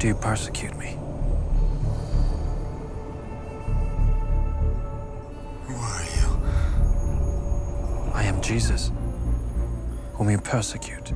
Do you persecute me? Who are you? I am Jesus, whom you persecute.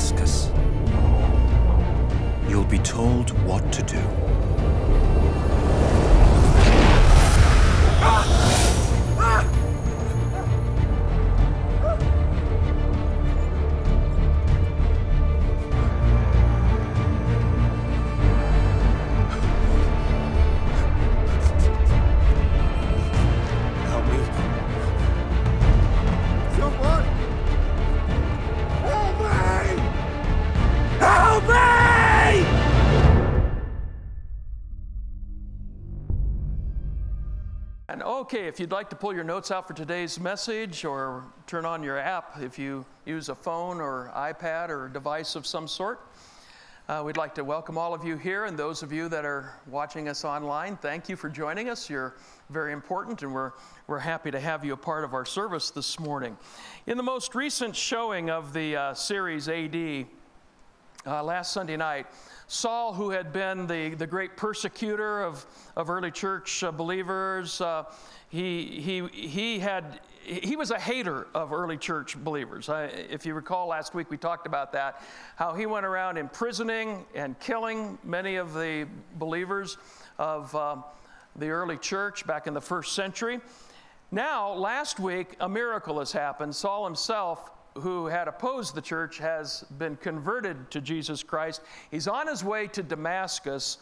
Damascus. You'll be told what to do. Help okay, if you'd like to pull your notes out for today's message or turn on your app if you use a phone or iPad or device of some sort, uh, we'd like to welcome all of you here and those of you that are watching us online. Thank you for joining us. You're very important, and we're, we're happy to have you a part of our service this morning. In the most recent showing of the uh, series AD, uh, last Sunday night, Saul, who had been the, the great persecutor of, of early church uh, believers, uh, he, he, he, had, he was a hater of early church believers. I, if you recall last week, we talked about that, how he went around imprisoning and killing many of the believers of uh, the early church back in the first century. Now, last week, a miracle has happened. Saul himself who had opposed the church has been converted to Jesus Christ. He's on his way to Damascus,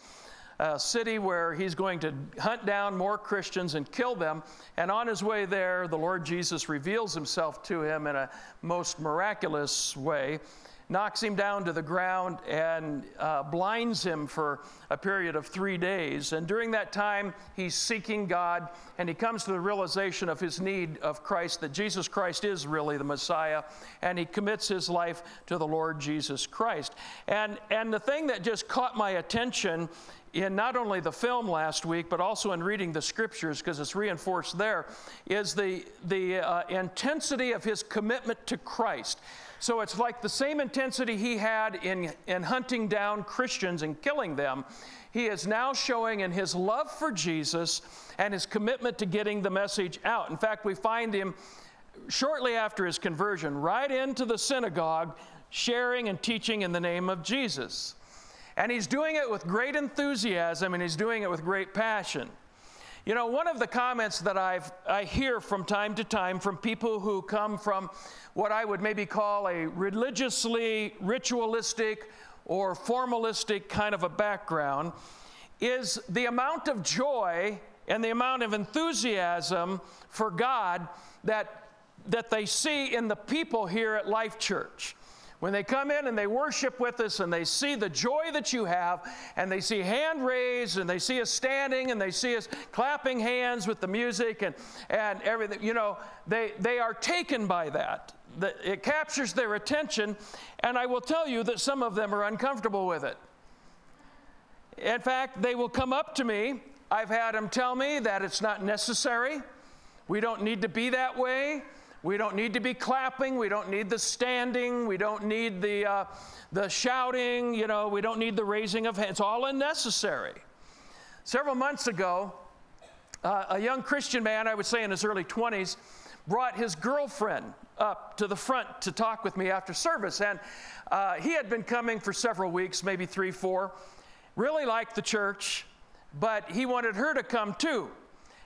a city where he's going to hunt down more Christians and kill them. And on his way there, the Lord Jesus reveals himself to him in a most miraculous way knocks him down to the ground and uh, blinds him for a period of three days. And during that time, he's seeking God and he comes to the realization of his need of Christ, that Jesus Christ is really the Messiah, and he commits his life to the Lord Jesus Christ. And, and the thing that just caught my attention in not only the film last week, but also in reading the scriptures, because it's reinforced there, is the, the uh, intensity of his commitment to Christ. So it's like the same intensity he had in, in hunting down Christians and killing them. He is now showing in his love for Jesus and his commitment to getting the message out. In fact, we find him shortly after his conversion right into the synagogue sharing and teaching in the name of Jesus. And he's doing it with great enthusiasm and he's doing it with great passion. You know, one of the comments that I've, I hear from time to time from people who come from what I would maybe call a religiously ritualistic or formalistic kind of a background is the amount of joy and the amount of enthusiasm for God that, that they see in the people here at Life Church. When they come in and they worship with us and they see the joy that you have and they see hand raised and they see us standing and they see us clapping hands with the music and, and everything, you know, they, they are taken by that. It captures their attention, and I will tell you that some of them are uncomfortable with it. In fact, they will come up to me. I've had them tell me that it's not necessary. We don't need to be that way. We don't need to be clapping. We don't need the standing. We don't need the, uh, the shouting. You know, we don't need the raising of hands. It's all unnecessary. Several months ago, uh, a young Christian man, I would say in his early 20s, brought his girlfriend up to the front to talk with me after service. And uh, he had been coming for several weeks, maybe three, four, really liked the church, but he wanted her to come too.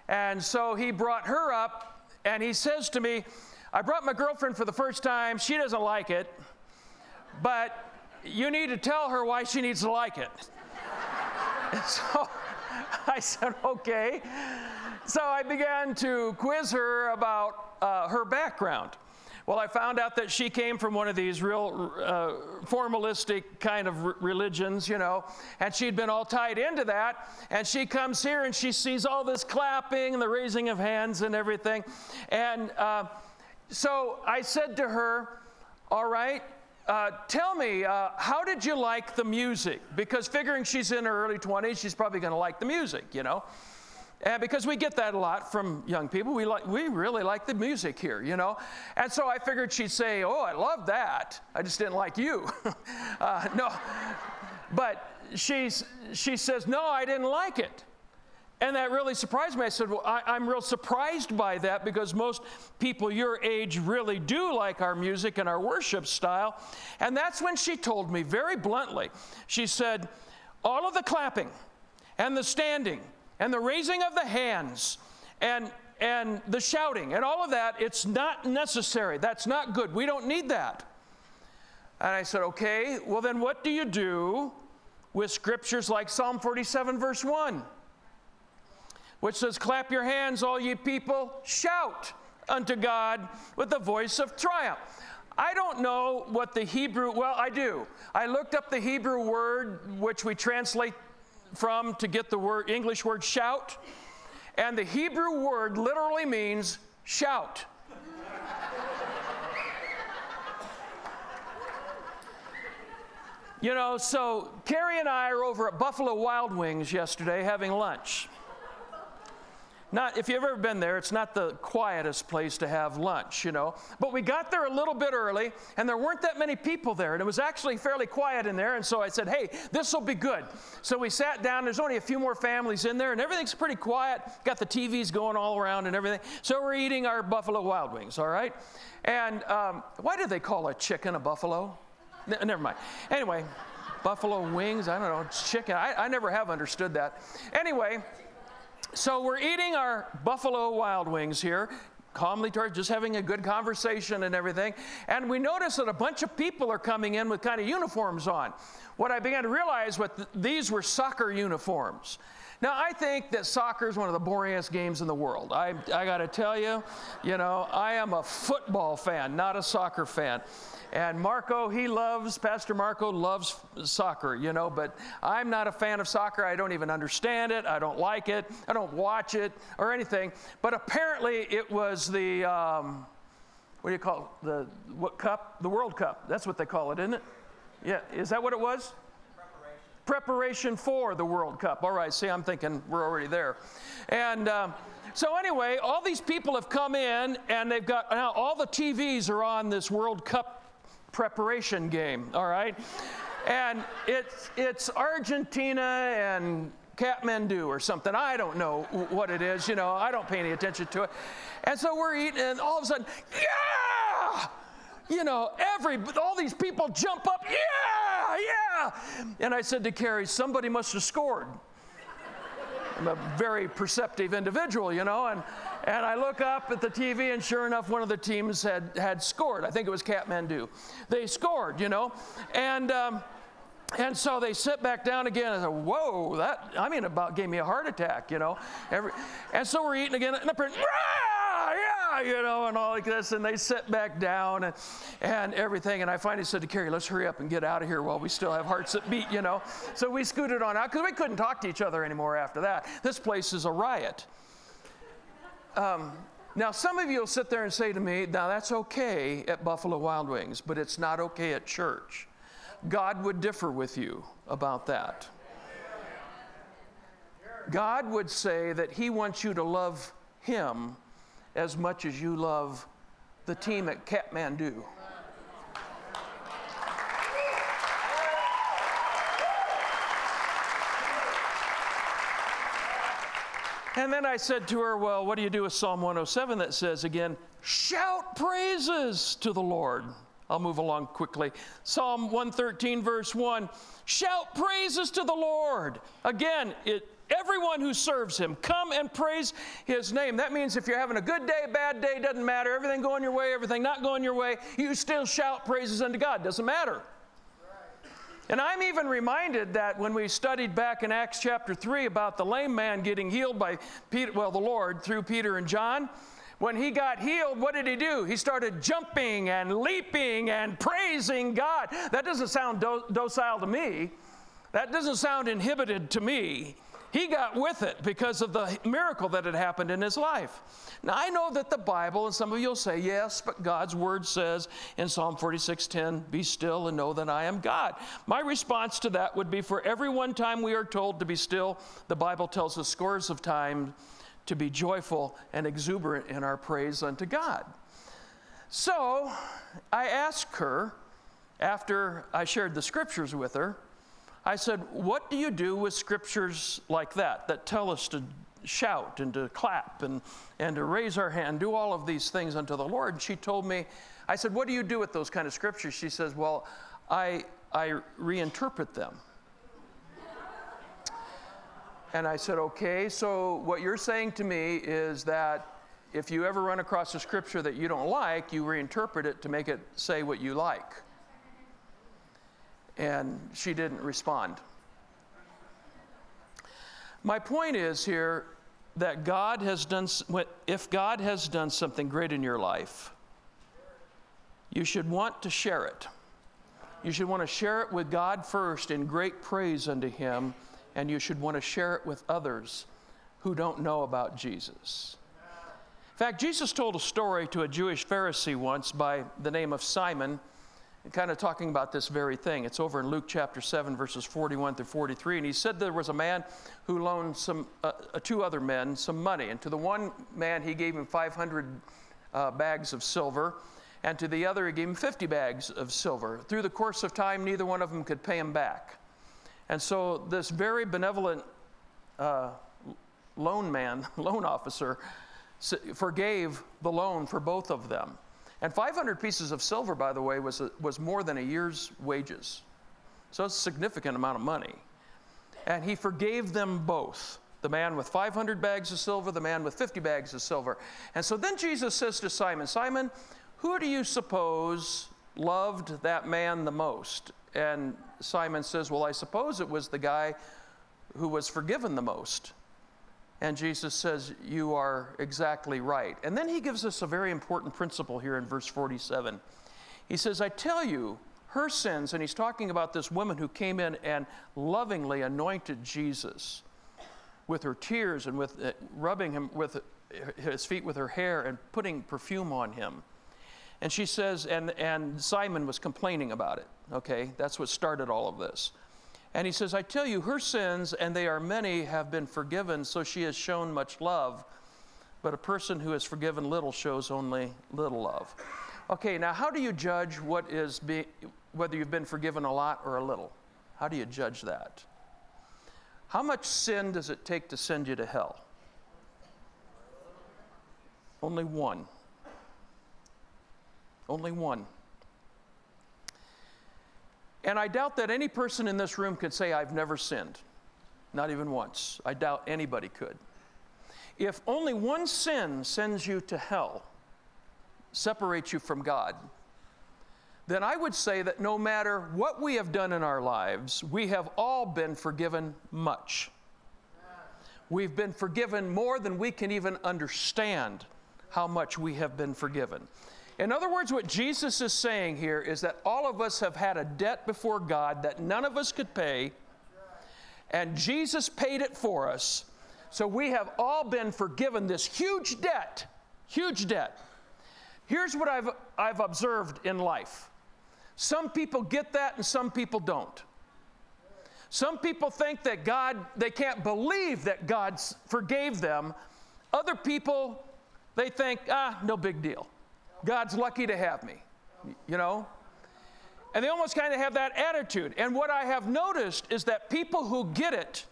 And so he brought her up and he says to me, I brought my girlfriend for the first time. She doesn't like it, but you need to tell her why she needs to like it. so I said, okay. So I began to quiz her about uh, her background. Well, I found out that she came from one of these real uh, formalistic kind of r- religions, you know, and she'd been all tied into that. And she comes here and she sees all this clapping and the raising of hands and everything. And uh, so I said to her, All right, uh, tell me, uh, how did you like the music? Because figuring she's in her early 20s, she's probably going to like the music, you know? And because we get that a lot from young people, we, like, we really like the music here, you know? And so I figured she'd say, Oh, I love that. I just didn't like you. uh, no. But she's, she says, No, I didn't like it. And that really surprised me. I said, Well, I, am real surprised by that because most people your age really do like our music and our worship style. And that's when she told me very bluntly, she said, All of the clapping and the standing and the raising of the hands and and the shouting and all of that, it's not necessary. That's not good. We don't need that. And I said, okay, well, then what do you do with scriptures like Psalm 47, verse 1, which says, Clap your hands, all ye people, shout unto God with the voice of triumph. I don't know what the Hebrew, well, I do. I looked up the Hebrew word which we translate from to get the word English word shout. And the Hebrew word literally means shout. you know, so Carrie and I are over at Buffalo Wild Wings yesterday having lunch. Not, if you've ever been there, it's not the quietest place to have lunch, you know. But we got there a little bit early, and there weren't that many people there, and it was actually fairly quiet in there. And so I said, hey, this will be good. So we sat down, there's only a few more families in there, and everything's pretty quiet. Got the TVs going all around and everything. So we're eating our Buffalo Wild Wings, all right? And um, why do they call a chicken a buffalo? N- never mind. Anyway, buffalo wings, I don't know, chicken. I, I never have understood that. Anyway, so we're eating our Buffalo Wild Wings here, calmly just having a good conversation and everything. And we notice that a bunch of people are coming in with kind of uniforms on. What I began to realize was th- these were soccer uniforms. Now, I think that soccer is one of the boringest games in the world. I, I got to tell you, you know, I am a football fan, not a soccer fan. And Marco, he loves, Pastor Marco loves soccer, you know, but I'm not a fan of soccer. I don't even understand it. I don't like it. I don't watch it or anything. But apparently it was the, um, what do you call it? The what cup? The World Cup. That's what they call it, isn't it? Yeah. Is that what it was? Preparation. Preparation for the World Cup. All right. See, I'm thinking we're already there. And, um, so anyway, all these people have come in and they've got now all the TVs are on this World Cup preparation game, all right? and it's, it's Argentina and Kathmandu or something. I don't know what it is, you know, I don't pay any attention to it. And so we're eating, and all of a sudden, yeah! You know, every, all these people jump up, yeah, yeah! And I said to Carrie, somebody must have scored. I'm a very perceptive individual, you know, and, and I look up at the TV, and sure enough, one of the teams had, had scored. I think it was Kathmandu. They scored, you know, and. Um, and so they sit back down again and say, whoa, that, I mean, about gave me a heart attack, you know. Every, and so we're eating again, and the person, you know, and all like this. And they sit back down and, and everything. And I finally said to Carrie, let's hurry up and get out of here while we still have hearts that beat, you know. So we scooted on out because we couldn't talk to each other anymore after that. This place is a riot. Um, now, some of you will sit there and say to me, now that's okay at Buffalo Wild Wings, but it's not okay at church. God would differ with you about that. God would say that He wants you to love Him as much as you love the team at Kathmandu. And then I said to her, Well, what do you do with Psalm 107 that says again, shout praises to the Lord? I'll move along quickly. Psalm 113, verse 1 shout praises to the Lord. Again, it, everyone who serves him, come and praise his name. That means if you're having a good day, bad day, doesn't matter, everything going your way, everything not going your way, you still shout praises unto God. Doesn't matter. And I'm even reminded that when we studied back in Acts chapter 3 about the lame man getting healed by Peter, well, the Lord through Peter and John, When he got healed, what did he do? He started jumping and leaping and praising God. That doesn't sound do- docile to me. That doesn't sound inhibited to me. He got with it because of the miracle that had happened in his life. Now, I know that the Bible, and some of you will say, yes, but God's word says in Psalm 46:10, be still and know that I am God. My response to that would be for every one time we are told to be still, the Bible tells us scores of times to be joyful and exuberant in our praise unto God. So I asked her, after I shared the scriptures with her, I said, What do you do with scriptures like that, that tell us to shout and to clap and, and to raise our hand, do all of these things unto the Lord? And she told me, I said, What do you do with those kind of scriptures? She says, Well, I, I reinterpret them. And I said, Okay, so what you're saying to me is that if you ever run across a scripture that you don't like, you reinterpret it to make it say what you like and she didn't respond. My point is here that God has done, if God has done something great in your life, you should want to share it. You should want to share it with God first in great praise unto Him, and you should want to share it with others who don't know about Jesus. In fact, Jesus told a story to a Jewish Pharisee once by the name of Simon kind of talking about this very thing. It's over in Luke chapter 7, verses 41 through 43. And he said there was a man who loaned some, uh, uh, two other men some money. And to the one man, he gave him 500 uh, bags of silver. And to the other, he gave him 50 bags of silver. Through the course of time, neither one of them could pay him back. And so this very benevolent uh, loan man, loan officer, forgave the loan for both of them. And 500 pieces of silver, by the way, was, a, was more than a year's wages. So it's a significant amount of money. And he forgave them both the man with 500 bags of silver, the man with 50 bags of silver. And so then Jesus says to Simon, Simon, who do you suppose loved that man the most? And Simon says, Well, I suppose it was the guy who was forgiven the most. And Jesus says, You are exactly right. And then he gives us a very important principle here in verse 47. He says, I tell you, her sins, and he's talking about this woman who came in and lovingly anointed Jesus with her tears and with uh, rubbing him with his feet with her hair and putting perfume on him. And she says, and, and Simon was complaining about it. Okay, that's what started all of this. And he says, I tell you, her sins, and they are many, have been forgiven, so she has shown much love. But a person who is forgiven little shows only little love. Okay, now how do you judge what is be, whether you've been forgiven a lot or a little? How do you judge that? How much sin does it take to send you to hell? Only one. Only one. And I doubt that any person in this room could say, I've never sinned. Not even once. I doubt anybody could. If only one sin sends you to hell, separates you from God, then I would say that no matter what we have done in our lives, we have all been forgiven much. We've been forgiven more than we can even understand how much we have been forgiven. In other words, what Jesus is saying here is that all of us have had a debt before God that none of us could pay, and Jesus paid it for us. So we have all been forgiven this huge debt, huge debt. Here's what I've, I've observed in life some people get that, and some people don't. Some people think that God, they can't believe that God forgave them. Other people, they think, ah, no big deal. God's lucky to have me, you know? And they almost kind of have that attitude. And what I have noticed is that people who get it,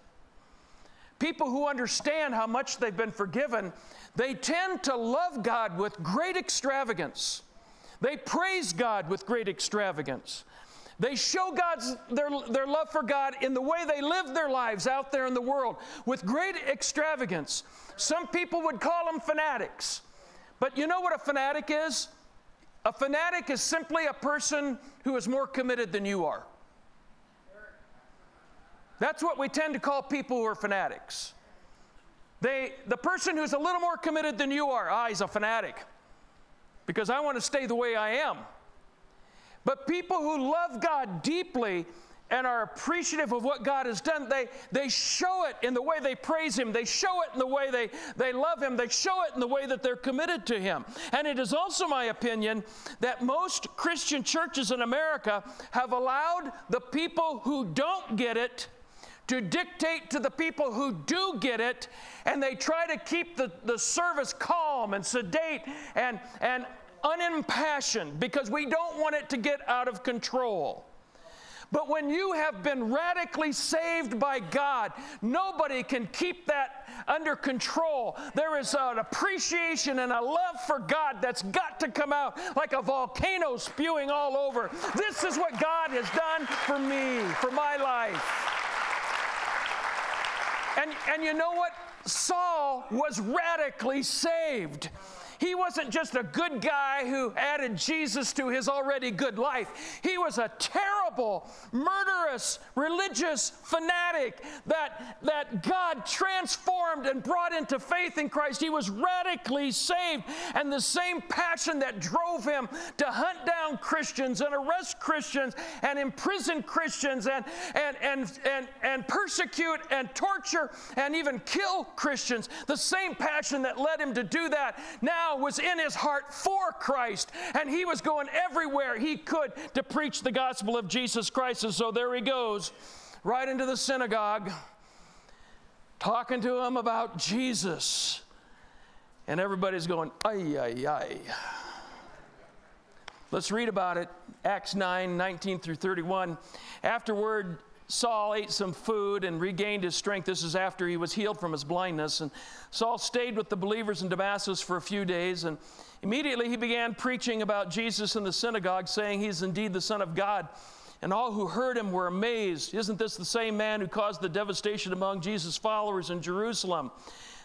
people who understand how much they've been forgiven, they tend to love God with great extravagance. They praise God with great extravagance. They show God's their, their love for God in the way they live their lives out there in the world with great extravagance. Some people would call them fanatics. But you know what a fanatic is? A fanatic is simply a person who is more committed than you are. That's what we tend to call people who are fanatics. They, the person who's a little more committed than you are, ah, he's a fanatic because I want to stay the way I am. But people who love God deeply and are appreciative of what God has done, they, they show it in the way they praise Him. They show it in the way they, they love Him. They show it in the way that they're committed to Him. And it is also my opinion that most Christian churches in America have allowed the people who don't get it to dictate to the people who do get it, and they try to keep the, the service calm and sedate and, and unimpassioned because we don't want it to get out of control. But when you have been radically saved by God, nobody can keep that under control. There is an appreciation and a love for God that's got to come out like a volcano spewing all over. This is what God has done for me, for my life. And, and you know what? Saul was radically saved. He wasn't just a good guy who added Jesus to his already good life. He was a terrible, murderous, religious fanatic that, that God transformed and brought into faith in Christ. He was radically saved. And the same passion that drove him to hunt down Christians and arrest Christians and imprison Christians and, and, and, and, and persecute and torture and even kill Christians, the same passion that led him to do that now now was in his heart for Christ, and he was going everywhere he could to preach the gospel of Jesus Christ. And so there he goes, right into the synagogue, talking to him about Jesus. And everybody's going, ay, ay, ay. Let's read about it. Acts 9 19 through 31. Afterward, Saul ate some food and regained his strength. This is after he was healed from his blindness. And Saul stayed with the believers in Damascus for a few days. And immediately he began preaching about Jesus in the synagogue, saying he's indeed the Son of God. And all who heard him were amazed. Isn't this the same man who caused the devastation among Jesus' followers in Jerusalem?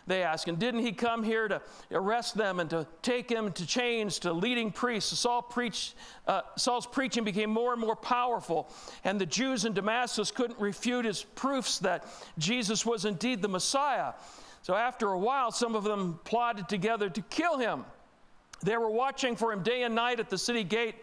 They ask. And didn't he come here to arrest them and to take them to chains to leading priests? Saul preached, uh, Saul's preaching became more and more powerful, and the Jews in Damascus couldn't refute his proofs that Jesus was indeed the Messiah. So after a while, some of them plotted together to kill him. They were watching for him day and night at the city gate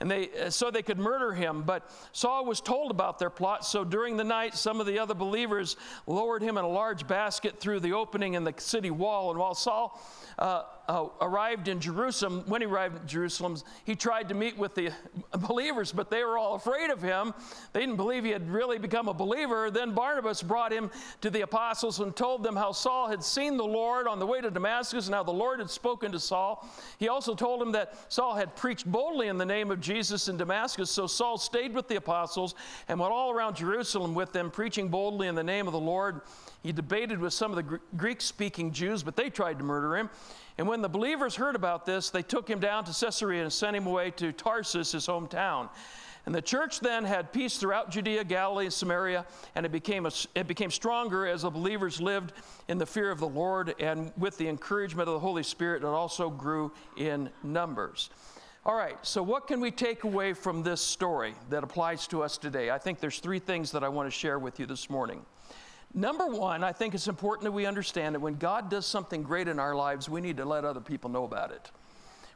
and they, uh, so they could murder him. But Saul was told about their plot, so during the night, some of the other believers lowered him in a large basket through the opening in the city wall. And while Saul uh, uh, arrived in Jerusalem, when he arrived in Jerusalem, he tried to meet with the believers, but they were all afraid of him. They didn't believe he had really become a believer. Then Barnabas brought him to the apostles and told them how Saul had seen the Lord on the way to Damascus and how the Lord had spoken to Saul. He also told him that Saul had preached boldly in the name of Jesus in Damascus. So Saul stayed with the apostles and went all around Jerusalem with them, preaching boldly in the name of the Lord. He debated with some of the Greek speaking Jews, but they tried to murder him. And when the believers heard about this, they took him down to Caesarea and sent him away to Tarsus, his hometown. And the church then had peace throughout Judea, Galilee, and Samaria, and it became, a, it became stronger as the believers lived in the fear of the Lord and with the encouragement of the Holy Spirit, it also grew in numbers. All right, so what can we take away from this story that applies to us today? I think there's three things that I want to share with you this morning. Number one, I think it's important that we understand that when God does something great in our lives, we need to let other people know about it.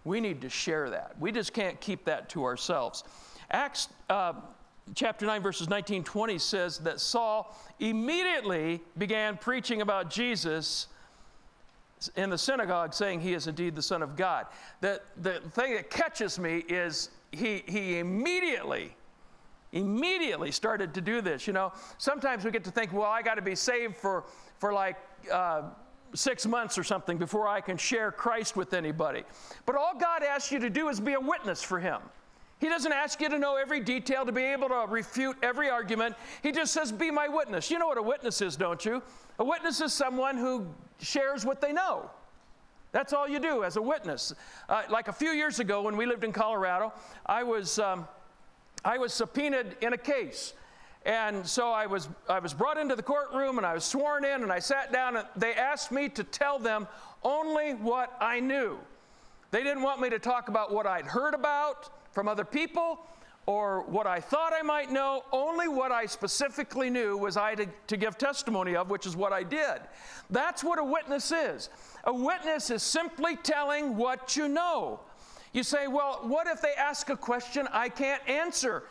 We need to share that. We just can't keep that to ourselves. Acts uh, chapter 9, verses 19 20 says that Saul immediately began preaching about Jesus in the synagogue, saying he is indeed the Son of God. The, the thing that catches me is he, he immediately immediately started to do this. You know, sometimes we get to think, well, I got to be saved for, for like uh, six months or something before I can share Christ with anybody. But all God asks you to do is be a witness for Him. He doesn't ask you to know every detail, to be able to refute every argument. He just says, Be my witness. You know what a witness is, don't you? A witness is someone who shares what they know. That's all you do as a witness. Uh, like a few years ago when we lived in Colorado, I was. Um, I was subpoenaed in a case. And so I was, I was brought into the courtroom and I was sworn in and I sat down and they asked me to tell them only what I knew. They didn't want me to talk about what I'd heard about from other people or what I thought I might know, only what I specifically knew was I to, to give testimony of, which is what I did. That's what a witness is. A witness is simply telling what you know. You say, well, what if they ask a question I can't answer?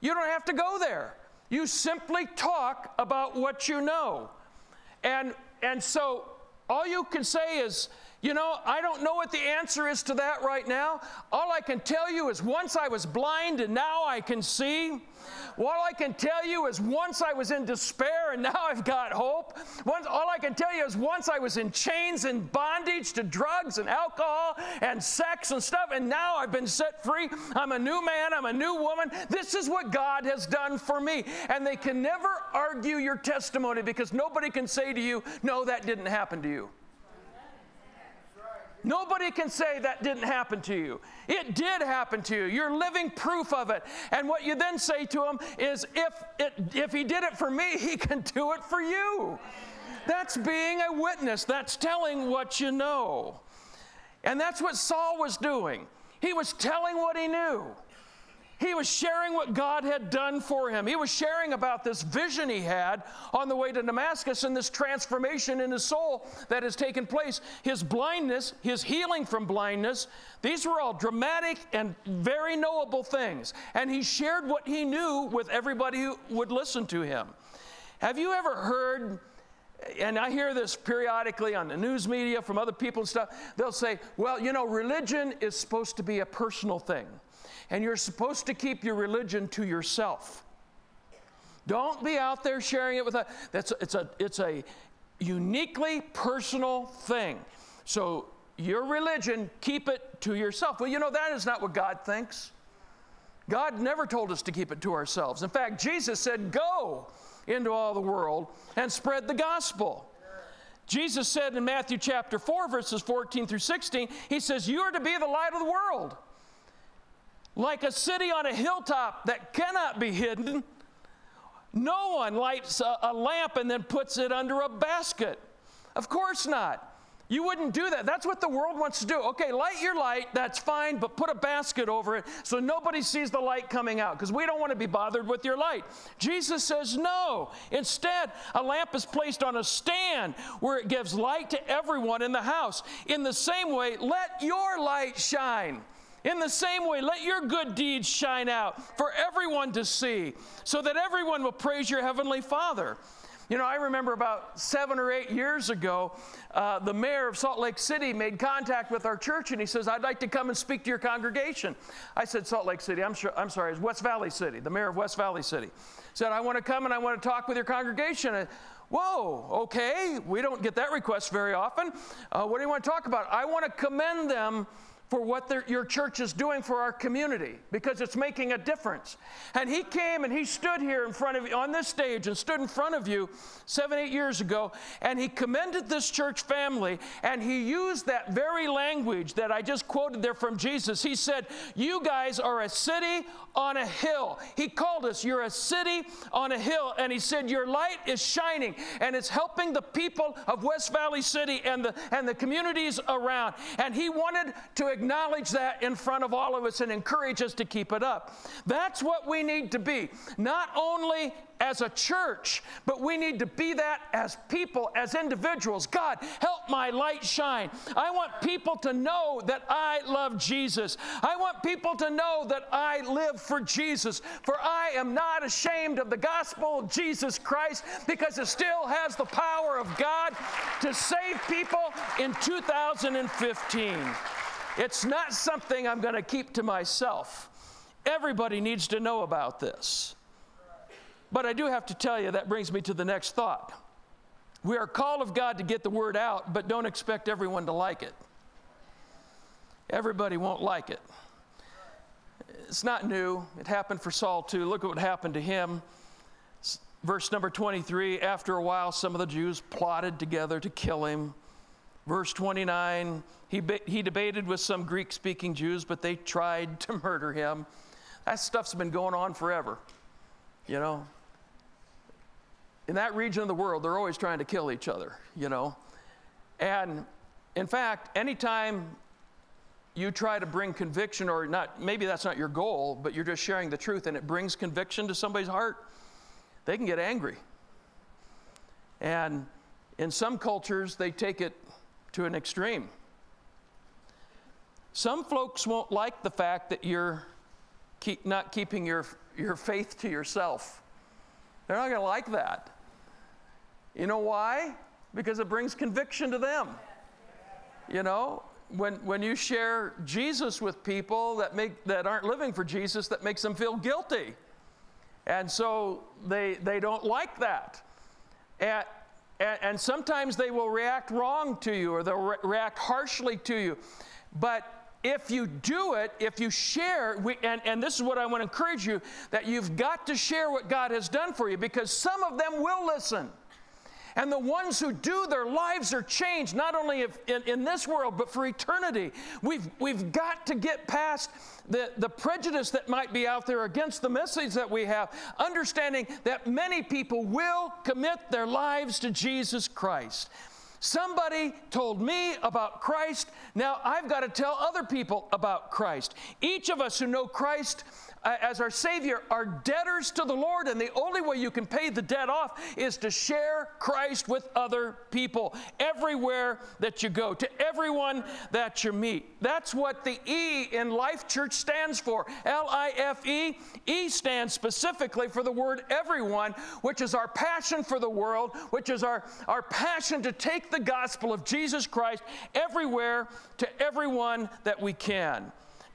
You don't have to go there. You simply talk about what you know. And, and so all you can say is, you know, I don't know what the answer is to that right now. All I can tell you is once I was blind and now I can see. All I can tell you is once I was in despair and now I've got hope. Once, all I can tell you is once I was in chains and bondage to drugs and alcohol and sex and stuff, and now I've been set free. I'm a new man, I'm a new woman. This is what God has done for me. And they can never argue your testimony because nobody can say to you, no, that didn't happen to you. Nobody can say that didn't happen to you. It did happen to you. You're living proof of it. And what you then say to him is if it if he did it for me, he can do it for you. That's being a witness. That's telling what you know. And that's what Saul was doing. He was telling what he knew. He was sharing what God had done for him. He was sharing about this vision he had on the way to Damascus and this transformation in his soul that has taken place. His blindness, his healing from blindness, these were all dramatic and very knowable things. And he shared what he knew with everybody who would listen to him. Have you ever heard? And I hear this periodically on the news media from other people and stuff. They'll say, well, you know, religion is supposed to be a personal thing and you're supposed to keep your religion to yourself. Don't be out there sharing it with a that's it's a it's a uniquely personal thing. So your religion, keep it to yourself. Well, you know that is not what God thinks. God never told us to keep it to ourselves. In fact, Jesus said, "Go into all the world and spread the gospel." Jesus said in Matthew chapter 4 verses 14 through 16, he says, "You are to be the light of the world." like a city on a hilltop that cannot be hidden. No one lights a, a, lamp and then puts it under a basket. Of course not. You wouldn't do that. That's what the world wants to do. Okay, light your light, that's fine, but put a basket over it so nobody sees the light coming out because we don't want to be bothered with your light. Jesus says no. Instead, a lamp is placed on a stand where it gives light to everyone in the house. In the same way, let your light shine in the same way, let your good deeds shine out for everyone to see, so that everyone will praise your heavenly Father. You know, I remember about seven or eight years ago, uh, the mayor of Salt Lake City made contact with our church and he says, I'd like to come and speak to your congregation. I said, Salt Lake City, I'm, sure, I'm sorry, it's West Valley City, the mayor of West Valley City. Said, I want to come and I want to talk with your congregation. And, Whoa, okay, we don't get that request very often. Uh, what do you want to talk about? I want to commend them for what your church is doing for our community because it's making a difference. And he came and he stood here in front of you on this stage and stood in front of you seven, eight years ago, and he commended this church family and he used that very language that I just quoted there from Jesus. He said, You guys are a city on a hill. He called us, You're a city on a hill. And he said, Your light is shining and it's helping the people of West Valley City and the, and the communities around. And he wanted to acknowledge that in front of all of us and encourage us to keep it up. That's what we need to be. Not only as a church, but we need to be that as people, as individuals. God, help my light shine. I want people to know that I love Jesus. I want people to know that I live for Jesus. For I am not ashamed of the gospel of Jesus Christ because it still has the power of God to save people in 2015. It's not something I'm going to keep to myself. Everybody needs to know about this. But I do have to tell you, that brings me to the next thought. We are called of God to get the word out, but don't expect everyone to like it. Everybody won't like it. It's not new. It happened for Saul too. Look at what happened to him. Verse number 23 After a while, some of the Jews plotted together to kill him. Verse 29 he, he debated with some Greek speaking Jews, but they tried to murder him. That stuff's been going on forever. You know, in that region of the world, they're always trying to kill each other, you know. And in fact, anytime you try to bring conviction, or not, maybe that's not your goal, but you're just sharing the truth and it brings conviction to somebody's heart, they can get angry. And in some cultures, they take it to an extreme. Some folks won't like the fact that you're keep, not keeping your, your faith to yourself. They're not going to like that. You know why? Because it brings conviction to them. You know, when, when you share Jesus with people that, make, that aren't living for Jesus, that makes them feel guilty. And so they, they don't like that. And, and, and sometimes they will react wrong to you or they'll re- react harshly to you. But if you do it, if you share, we, and, and this is what I want to encourage you that you've got to share what God has done for you because some of them will listen. And the ones who do, their lives are changed, not only if, in, in, this world, but for eternity. We've, we've got to get past the, the prejudice that might be out there against the message that we have, understanding that many people will commit their lives to Jesus Christ. Somebody told me about Christ. Now I've got to tell other people about Christ. Each of us who know Christ Uh, as our Savior are debtors to the Lord, and the only way you can pay the debt off is to share Christ with other people everywhere that you go, to everyone that you meet. That's what the E in Life Church stands for L I F E. E stands specifically for the word everyone, which is our passion for the world, which is our, our passion to take the gospel of Jesus Christ everywhere to everyone that we can.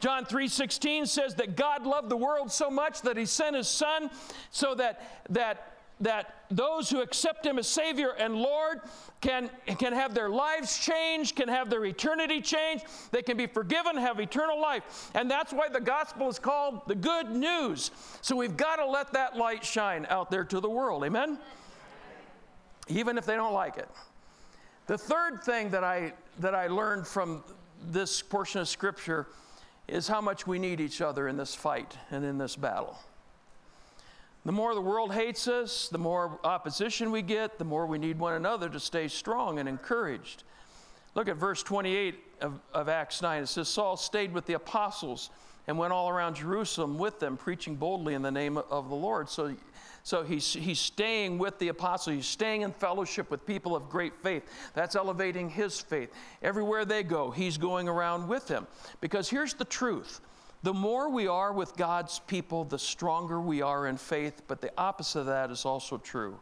John 3:16 says that God loved the world so much that he sent his son so that that that those who accept him as savior and lord can, can have their lives changed can have their eternity changed. They can be forgiven have eternal life. And that's why the gospel is called the good news. So we've got to let that light shine out there to the world. Amen? Even if they don't like it. The third thing that i that i learned from this portion of scripture is how much we need each other in this fight and in this battle. The more the world hates us, the more opposition we get, the more we need one another to stay strong and encouraged. Look at verse 28 of, of Acts 9. It says, Saul stayed with the apostles and went all around Jerusalem with them, preaching boldly in the name of the Lord. So so he's, he's staying with the apostles, He's staying in fellowship with people of great faith. That's elevating his faith. Everywhere they go, he's going around with them. Because here's the truth the more we are with God's people, the stronger we are in faith. But the opposite of that is also true.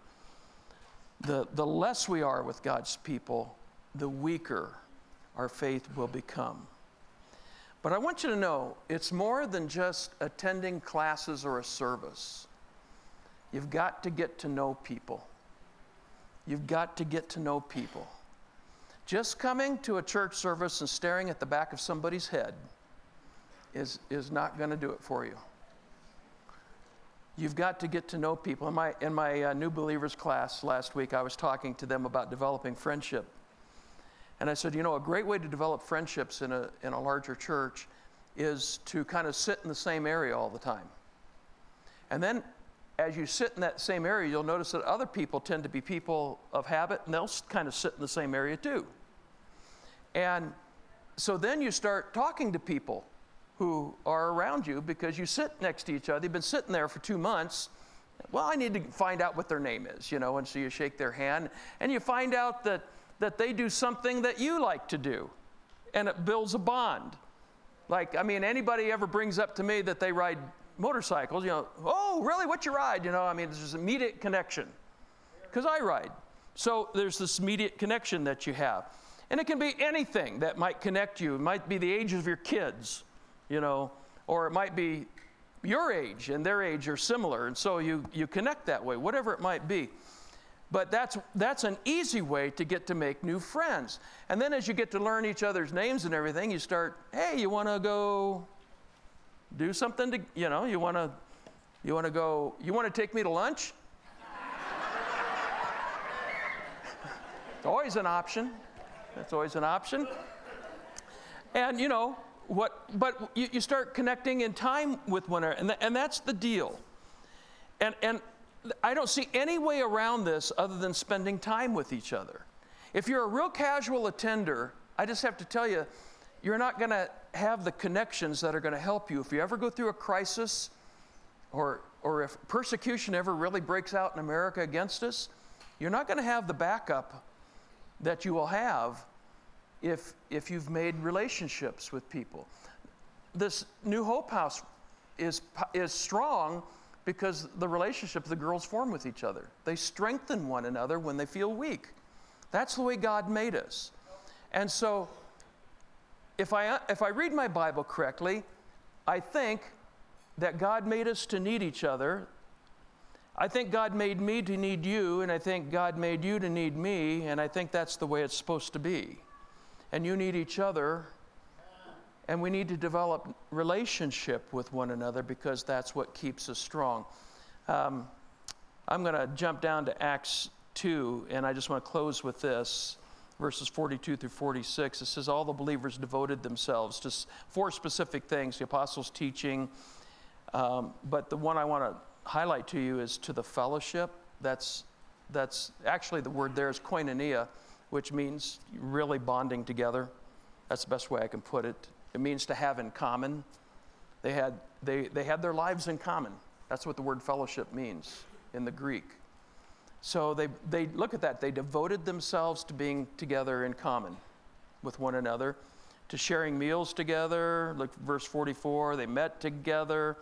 The, the less we are with God's people, the weaker our faith will become. But I want you to know it's more than just attending classes or a service. You've got to get to know people. You've got to get to know people. Just coming to a church service and staring at the back of somebody's head is, is not going to do it for you. You've got to get to know people. In my, in my uh, new believers class last week, I was talking to them about developing friendship. And I said, you know, a great way to develop friendships in a, in a larger church is to kind of sit in the same area all the time. And then as you sit in that same area, you'll notice that other people tend to be people of habit and they'll kind of sit in the same area too. And so then you start talking to people who are around you because you sit next to each other. You've been sitting there for two months. Well, I need to find out what their name is, you know, and so you shake their hand and you find out that, that they do something that you like to do and it builds a bond. Like, I mean, anybody ever brings up to me that they ride motorcycles, you know, oh, really? What you ride? You know, I mean, there's this immediate connection because I ride. So there's this immediate connection that you have. And it can be anything that might connect you. It might be the age of your kids, you know, or it might be your age and their age are similar. And so you, you connect that way, whatever it might be. But that's, that's an easy way to get to make new friends. And then as you get to learn each other's names and everything, you start, hey, you want to go do something to, you know, you want to you want to go, you want to take me to lunch? it's always an option. That's always an option. And you know, what but you, you start connecting in time with one another, and, th- and that's the deal. And and I don't see any way around this other than spending time with each other. If you're a real casual attender, I just have to tell you, you're not going to have the connections that are going to help you. If you ever go through a crisis, or, or if persecution ever really breaks out in America against us, you're not going to have the backup that you will have if, if you've made relationships with people. This New Hope House is, is strong because the relationship the girls form with each other. They strengthen one another when they feel weak. That's the way God made us. And so, if I, if I read my Bible correctly, I think that God made us to need each other. I think God made me to need you, and I think God made you to need me, and I think that's the way it's supposed to be. And you need each other, and we need to develop relationship with one another because that's what keeps us strong. Um, I'm going to jump down to Acts 2, and I just want to close with this verses 42 through 46. It says, All the believers devoted themselves to four specific things the apostles' teaching. Um, but the one I want to highlight to you is to the fellowship. That's, that's actually the word there is koinonia, which means really bonding together. That's the best way I can put it. It means to have in common. They had, they, they had their lives in common. That's what the word fellowship means in the Greek. So they, they look at that. They devoted themselves to being together in common with one another, to sharing meals together. Look, verse 44, they met together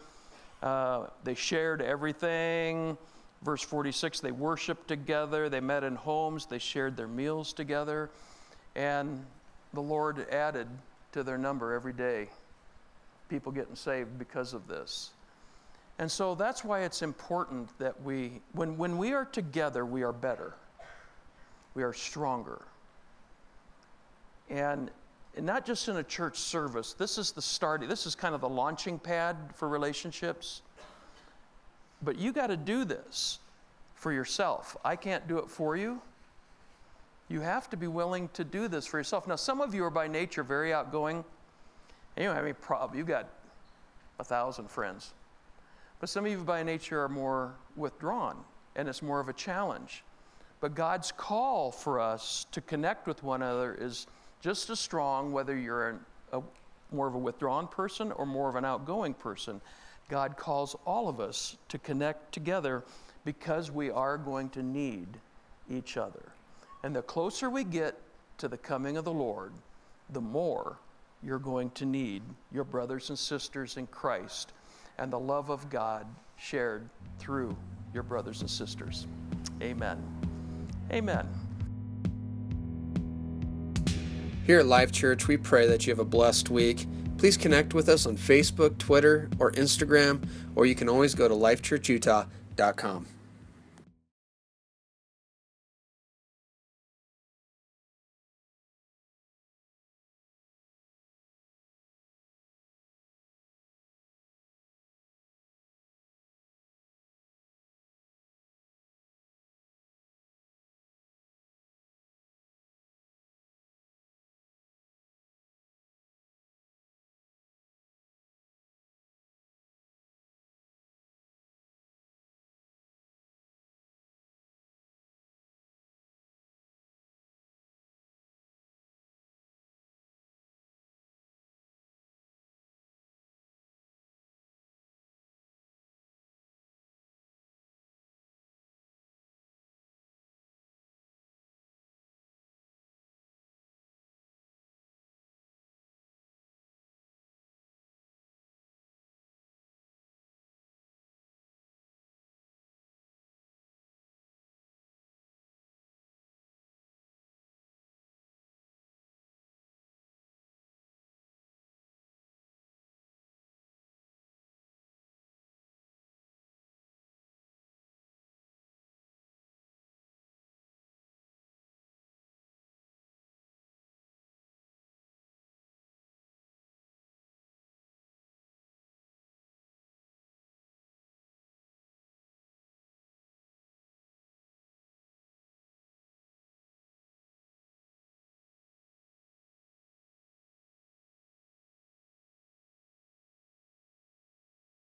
uh, they shared everything. Verse 46 they worshiped together, they met in homes, they shared their meals together, and the Lord added to their number every day people getting saved because of this. And so that's why it's important that we, when, when we are together, we are better, we are stronger. And and not just in a church service. This is the starting, this is kind of the launching pad for relationships. But you got to do this for yourself. I can't do it for you. You have to be willing to do this for yourself. Now, some of you are by nature very outgoing, and you don't have any problem. You've got a thousand friends. But some of you by nature are more withdrawn, and it's more of a challenge. But God's call for us to connect with one another is just as strong whether you're an, a, more of a withdrawn person or more of an outgoing person. God calls all of us to connect together because we are going to need each other. And the closer we get to the coming of the Lord, the more you're going to need your brothers and sisters in Christ and the love of God shared through your brothers and sisters. Amen. Amen. Here at Life Church, we pray that you have a blessed week. Please connect with us on Facebook, Twitter, or Instagram, or you can always go to lifechurchutah.com.